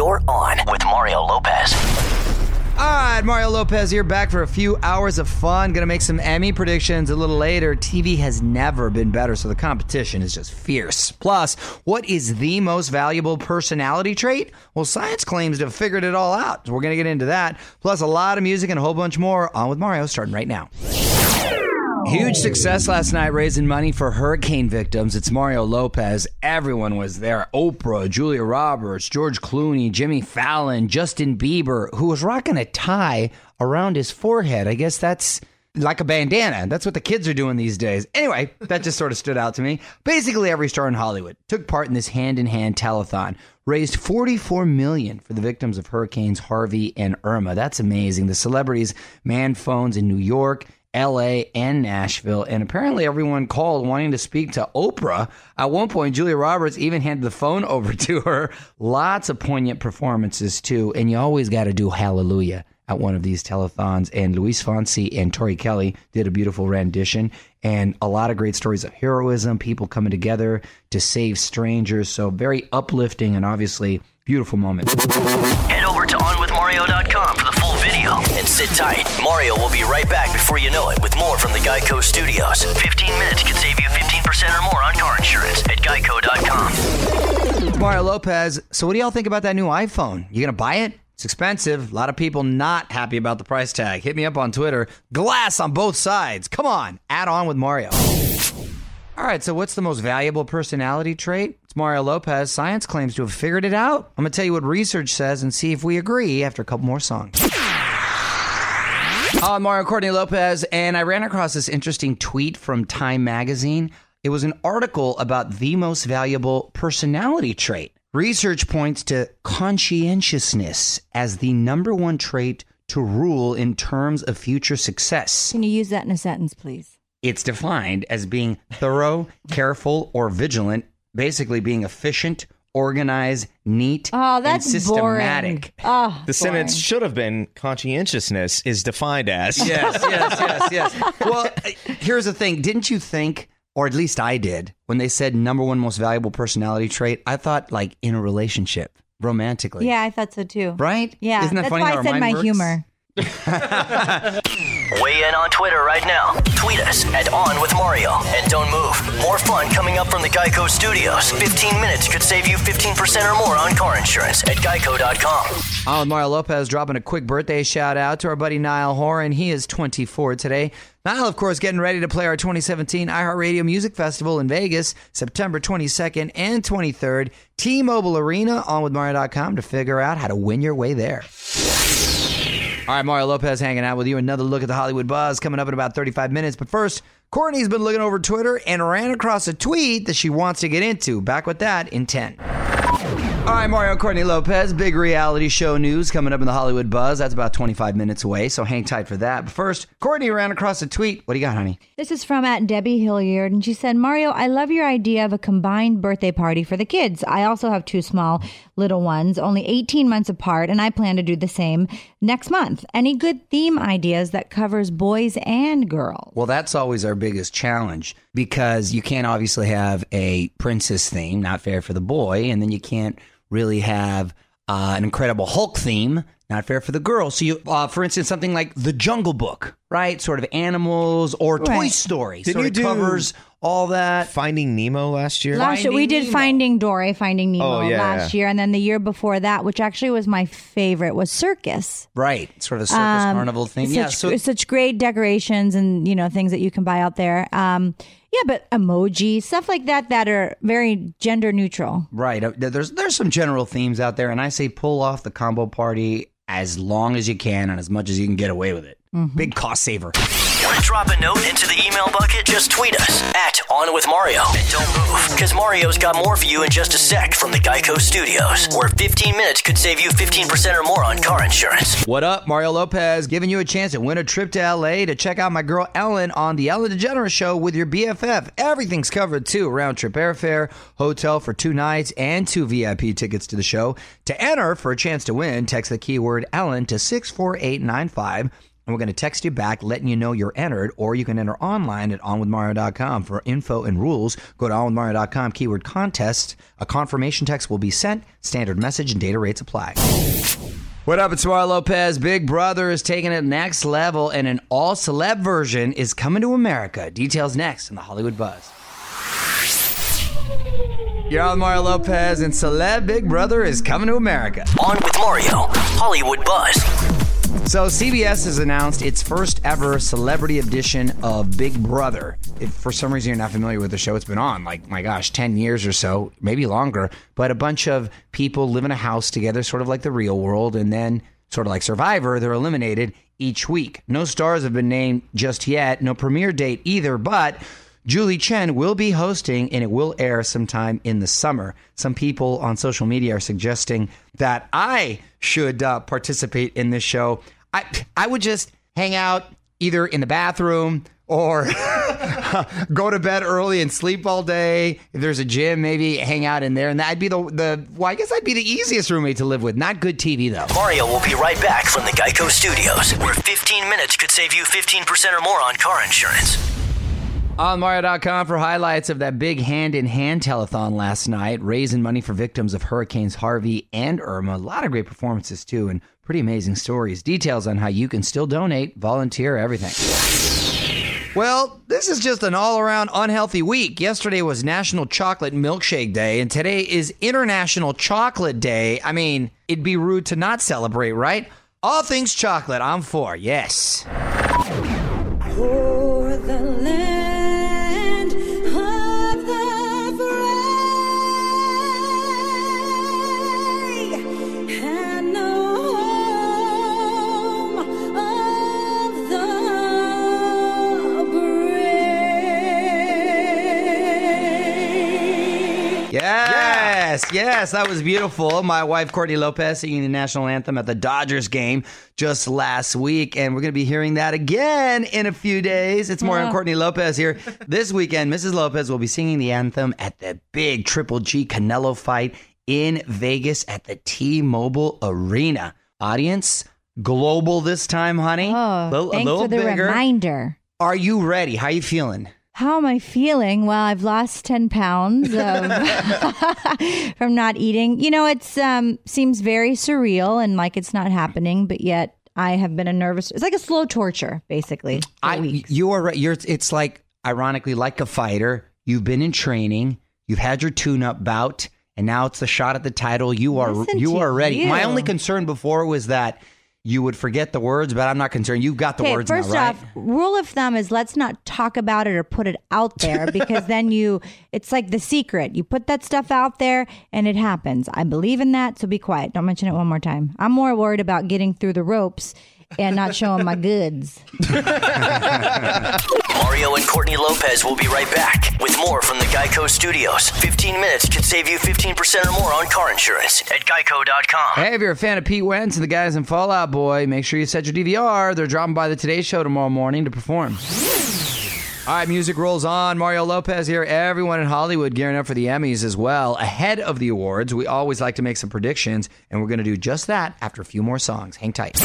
You're on with Mario Lopez. All right, Mario Lopez here, back for a few hours of fun. Gonna make some Emmy predictions a little later. TV has never been better, so the competition is just fierce. Plus, what is the most valuable personality trait? Well, science claims to have figured it all out. So we're gonna get into that. Plus, a lot of music and a whole bunch more. On with Mario, starting right now. Huge oh. success last night raising money for hurricane victims. It's Mario Lopez. Everyone was there. Oprah, Julia Roberts, George Clooney, Jimmy Fallon, Justin Bieber, who was rocking a tie around his forehead. I guess that's like a bandana. That's what the kids are doing these days. Anyway, that just sort of stood out to me. Basically, every star in Hollywood took part in this hand-in-hand telethon. Raised 44 million for the victims of hurricanes Harvey and Irma. That's amazing. The celebrities manned phones in New York, LA and Nashville, and apparently everyone called wanting to speak to Oprah. At one point, Julia Roberts even handed the phone over to her. Lots of poignant performances, too, and you always got to do Hallelujah at one of these telethons. And Luis Fonsi and Tori Kelly did a beautiful rendition, and a lot of great stories of heroism, people coming together to save strangers. So, very uplifting and obviously beautiful moment. Head over to OnWithMario.com sit tight. Mario will be right back before you know it with more from the Geico Studios. 15 minutes could save you 15% or more on car insurance at Geico.com. Mario Lopez. So, what do y'all think about that new iPhone? You gonna buy it? It's expensive. A lot of people not happy about the price tag. Hit me up on Twitter. Glass on both sides. Come on, add on with Mario. All right, so what's the most valuable personality trait? It's Mario Lopez. Science claims to have figured it out. I'm going to tell you what research says and see if we agree after a couple more songs. I'm Mario Courtney Lopez, and I ran across this interesting tweet from Time Magazine. It was an article about the most valuable personality trait. Research points to conscientiousness as the number one trait to rule in terms of future success. Can you use that in a sentence, please? It's defined as being thorough, careful, or vigilant, basically being efficient, organized, neat, Oh, that's and systematic. boring. Oh, The sentence should have been conscientiousness is defined as. Yes, yes, yes, yes. Well, uh, here's the thing. Didn't you think, or at least I did, when they said number one most valuable personality trait, I thought like in a relationship, romantically. Yeah, I thought so too. Right? Yeah, Isn't that that's funny why how I said my works? humor. Weigh in on Twitter right now. Tweet us at On With Mario. And don't move. More fun coming up from the Geico Studios. 15 minutes could save you 15% or more on car insurance at Geico.com. I'm with Mario Lopez dropping a quick birthday shout out to our buddy Niall Horan. He is 24 today. Niall, of course, getting ready to play our 2017 iHeartRadio Music Festival in Vegas, September 22nd and 23rd. T-Mobile Arena, onwithmario.com to figure out how to win your way there. All right, Mario Lopez hanging out with you. Another look at the Hollywood buzz coming up in about 35 minutes. But first, Courtney's been looking over Twitter and ran across a tweet that she wants to get into. Back with that in 10. All right, Mario Courtney Lopez, big reality show news coming up in the Hollywood Buzz. That's about 25 minutes away, so hang tight for that. But first, Courtney ran across a tweet. What do you got, honey? This is from at Debbie Hilliard, and she said, Mario, I love your idea of a combined birthday party for the kids. I also have two small little ones, only 18 months apart, and I plan to do the same next month. Any good theme ideas that covers boys and girls? Well, that's always our biggest challenge because you can't obviously have a princess theme, not fair for the boy, and then you can't really have uh, an Incredible Hulk theme, not fair for the girl. So you, uh, for instance, something like The Jungle Book, right? Sort of animals or Toy Right. Story. Didn't sort you of do- cowers all that. Finding Nemo last year. Last year, we did Nemo. Finding Dory, Finding Nemo Oh, yeah, last yeah. year, and then the year before that, which actually was my favorite, was Circus. Right, sort of a circus Um, carnival thing. Such, yeah, so such great decorations and you know things that you can buy out there. Um, yeah, but emoji stuff like that that are very gender neutral. Right. Uh, There's there's some general themes out there, and I say pull off the combo party as long as you can and as much as you can get away with it. Big cost saver. Want to drop a note into the email bucket? Just tweet us at On With Mario. And don't move, because Mario's got more for you in just a sec from the Geico Studios, where 15 minutes could save you 15% or more on car insurance. What up, Mario Lopez? Giving you a chance to win a trip to LA to check out my girl Ellen on the Ellen DeGeneres Show with your BFF. Everything's covered too: round trip airfare, hotel for two nights, and two VIP tickets to the show. To enter for a chance to win, text the keyword Ellen to six four eight nine five. And we're going to text you back letting you know you're entered, or you can enter online at onwithmario.com. For info and rules, go to onwithmario.com, keyword contest. A confirmation text will be sent, standard message and data rates apply. What up? It's Mario Lopez. Big Brother is taking it next level, and an all celeb version is coming to America. Details next in the Hollywood Buzz. You're on Mario Lopez, and Celeb Big Brother is coming to America. On with Mario, Hollywood Buzz. So CBS has announced its first ever celebrity edition of Big Brother. If for some reason you're not familiar with the show, it's been on like my gosh, 10 years or so, maybe longer, but a bunch of people live in a house together sort of like the real world and then sort of like Survivor, they're eliminated each week. No stars have been named just yet, no premiere date either, but Julie Chen will be hosting and it will air sometime in the summer. Some people on social media are suggesting that I should uh, participate in this show. I I would just hang out either in the bathroom or go to bed early and sleep all day. If there's a gym, maybe hang out in there, and that'd be the the. Well, I guess I'd be the easiest roommate to live with. Not good TV though. Mario will be right back from the Geico Studios, where 15 minutes could save you 15% or more on car insurance. On Mario.com for highlights of that big hand in hand telethon last night, raising money for victims of Hurricanes Harvey and Irma. A lot of great performances, too, and pretty amazing stories. Details on how you can still donate, volunteer, everything. Well, this is just an all around unhealthy week. Yesterday was National Chocolate Milkshake Day, and today is International Chocolate Day. I mean, it'd be rude to not celebrate, right? All things chocolate, I'm for, yes. Yes, yes, that was beautiful. My wife Courtney Lopez singing the national anthem at the Dodgers game just last week, and we're going to be hearing that again in a few days. It's more on Courtney Lopez here. This weekend, Mrs. Lopez will be singing the anthem at the big Triple G Canelo fight in Vegas at the T-Mobile Arena. Audience global this time, honey. Oh, Little- a thanks little for the bigger. reminder. Are you ready? How you feeling? How am I feeling? Well, I've lost 10 pounds of from not eating. You know, it's um seems very surreal and like it's not happening, but yet I have been a nervous. It's like a slow torture, basically. I, weeks. you are right. You're. It's like ironically like a fighter. You've been in training. You've had your tune-up bout, and now it's the shot at the title. You are. Listen you are ready. My only concern before was that you would forget the words, but I'm not concerned. You've got the Okay, words first now, right? off, rule of thumb is let's not talk about it or put it out there because then you, it's like the secret. You put that stuff out there and it happens. I believe in that, so be quiet. Don't mention it one more time. I'm more worried about getting through the ropes and not showing my goods. Mario and Courtney Lopez will be right back with more from the Geico Studios. 15 minutes could save you 15% or more on car insurance at geico.com. Hey, if you're a fan of Pete Wentz and the guys in Fall Out Boy, make sure you set your DVR. They're dropping by the Today Show tomorrow morning to perform. All right, music rolls on. Mario Lopez here. Everyone in Hollywood gearing up for the Emmys as well. Ahead of the awards, we always like to make some predictions, and we're going to do just that after a few more songs. Hang tight.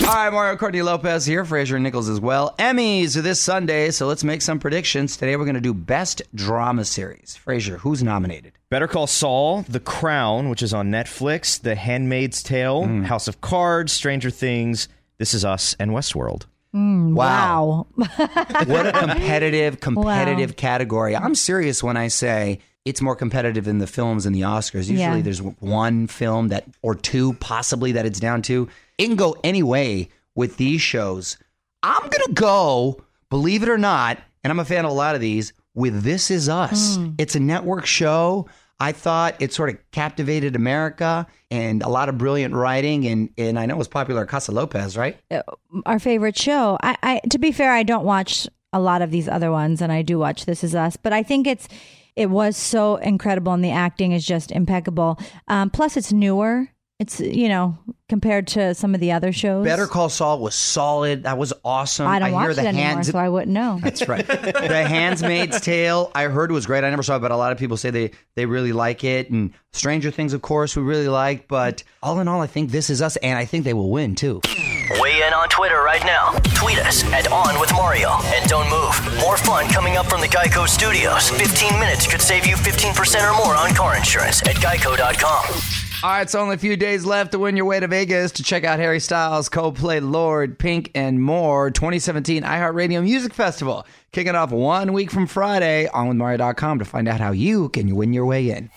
All right, Mario Courtney Lopez here, Fraser Nichols as well. Emmys are this Sunday, so let's make some predictions. Today we're going to do Best Drama Series. Fraser, who's nominated? Better Call Saul, The Crown, which is on Netflix, The Handmaid's Tale, Mm. House of Cards, Stranger Things, This Is Us, and Westworld. Wow. what a competitive, competitive category. I'm serious when I say it's more competitive than the films and the Oscars. Usually Yeah. there's one film that, or two possibly, that it's down to. It can go any way with these shows. I'm going to go, believe it or not, and I'm a fan of a lot of these, with This Is Us. Hmm. It's a network show. I thought it sort of captivated America and a lot of brilliant writing. And, and I know it was popular at Casa Lopez, right? Uh, our favorite show. I, I, to be fair, I don't watch a lot of these other ones, and I do watch This Is Us, but I think it's, it was so incredible, and the acting is just impeccable. Um, plus, it's newer. It's you know compared to some of the other shows. Better Call Saul was solid. That was awesome. I don't hear watch the it anymore, hands. so I wouldn't know. That's right. the Handmaid's Tale. I heard was great. I never saw it, but a lot of people say they they really like it. And Stranger Things, of course, we really like. But all in all, I think this is us, and I think they will win too. Weigh in on Twitter right now. Tweet us at On With Mario. And don't move. More fun coming up from the Geico Studios. 15 minutes could save you 15% or more on car insurance at geico.com. All right, so only a few days left to win your way to Vegas to check out Harry Styles, Coldplay, Lorde, Pink, and more. 2017 iHeartRadio Music Festival kicking off one week from Friday. On with Mario.com to find out how you can win your way in.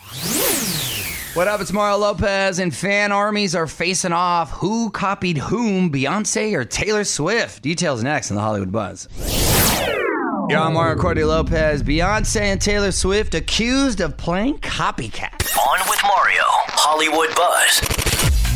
What up? It's Mario Lopez, and fan armies are facing off. Who copied whom, Beyonce or Taylor Swift? Details next in the Hollywood Buzz. Yeah, I'm Mario Courtney Lopez. Beyonce and Taylor Swift accused of playing copycat. On with Mario. Hollywood Buzz.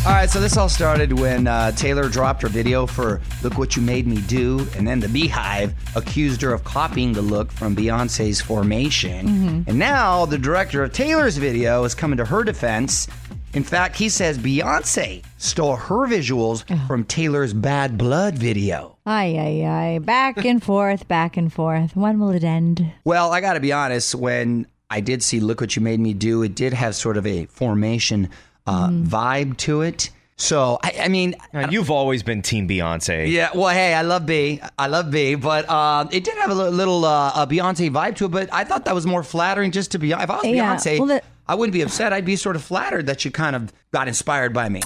All right, so this all started when uh, Taylor dropped her video for Look What You Made Me Do, and then the BeyHive accused her of copying the look from Beyonce's Formation. And now the director of Taylor's video is coming to her defense. In fact, he says Beyonce stole her visuals from Taylor's Bad Blood video. Ay, ay, ay. Back and forth, back and forth. When will it end? Well, I got to be honest, when I did see Look What You Made Me Do, it did have sort of a Formation uh, vibe to it. So, I, I mean, Now, you've always been Team Beyonce. Yeah, well, hey, I love B. I love B, but uh, it did have a little uh, a Beyonce vibe to it. But I thought that was more flattering just to be. If I was Yeah, Beyonce, well, the- I wouldn't be upset. I'd be sort of flattered that you kind of got inspired by me.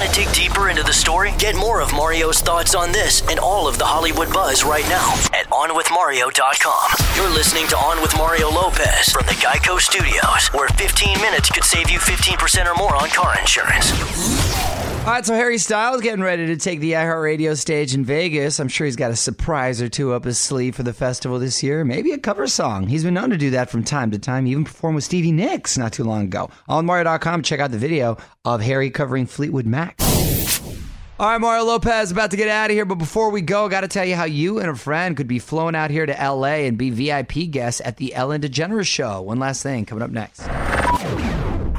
Want to dig deeper into the story? Get more of Mario's thoughts on this and all of the Hollywood buzz right now at OnWithMario.com. You're listening to On with Mario Lopez from the Geico Studios, where 15 minutes could save you 15% or more on car insurance. All right, so Harry Styles getting ready to take the iHeartRadio stage in Vegas. I'm sure he's got a surprise or two up his sleeve for the festival this year. Maybe a cover song. He's been known to do that from time to time. He even performed with Stevie Nicks not too long ago. On Mario.com, check out the video of Harry covering Fleetwood Mac. All right, Mario Lopez about to get out of here, but before we go, got to tell you how you and a friend could be flown out here to LA and be VIP guests at the Ellen DeGeneres show. One last thing coming up next.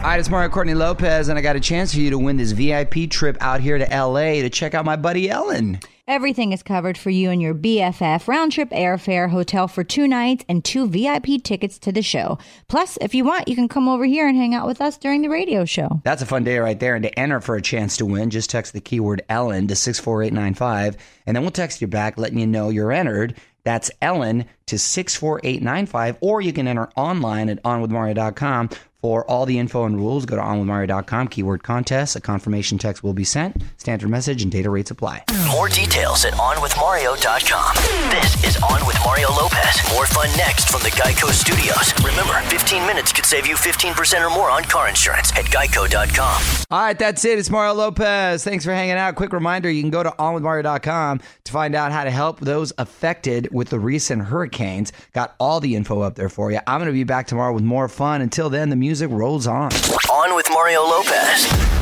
All right, it's Mario Courtney Lopez, and I got a chance for you to win this VIP trip out here to LA to check out my buddy Ellen. Everything is covered for you and your BFF round trip airfare, hotel for two nights, and two VIP tickets to the show. Plus, if you want, you can come over here and hang out with us during the radio show. That's a fun day right there. And to enter for a chance to win, just text the keyword Ellen to 64895, and then we'll text you back letting you know you're entered. That's Ellen to 64895, or you can enter online at onwithmario.com. For all the info and rules, go to onwithmario.com, keyword contest. A confirmation text will be sent, standard message, and data rates apply. More details at OnWithMario.com. This is On with Mario Lopez. More fun next from the Geico Studios. Remember, 15 minutes could save you 15% or more on car insurance at Geico.com. All right, that's it. It's Mario Lopez. Thanks for hanging out. Quick reminder you can go to onwithmario.com to find out how to help those affected with the recent hurricanes. Got all the info up there for you. I'm going to be back tomorrow with more fun. Until then, the music rolls on. On with Mario Lopez.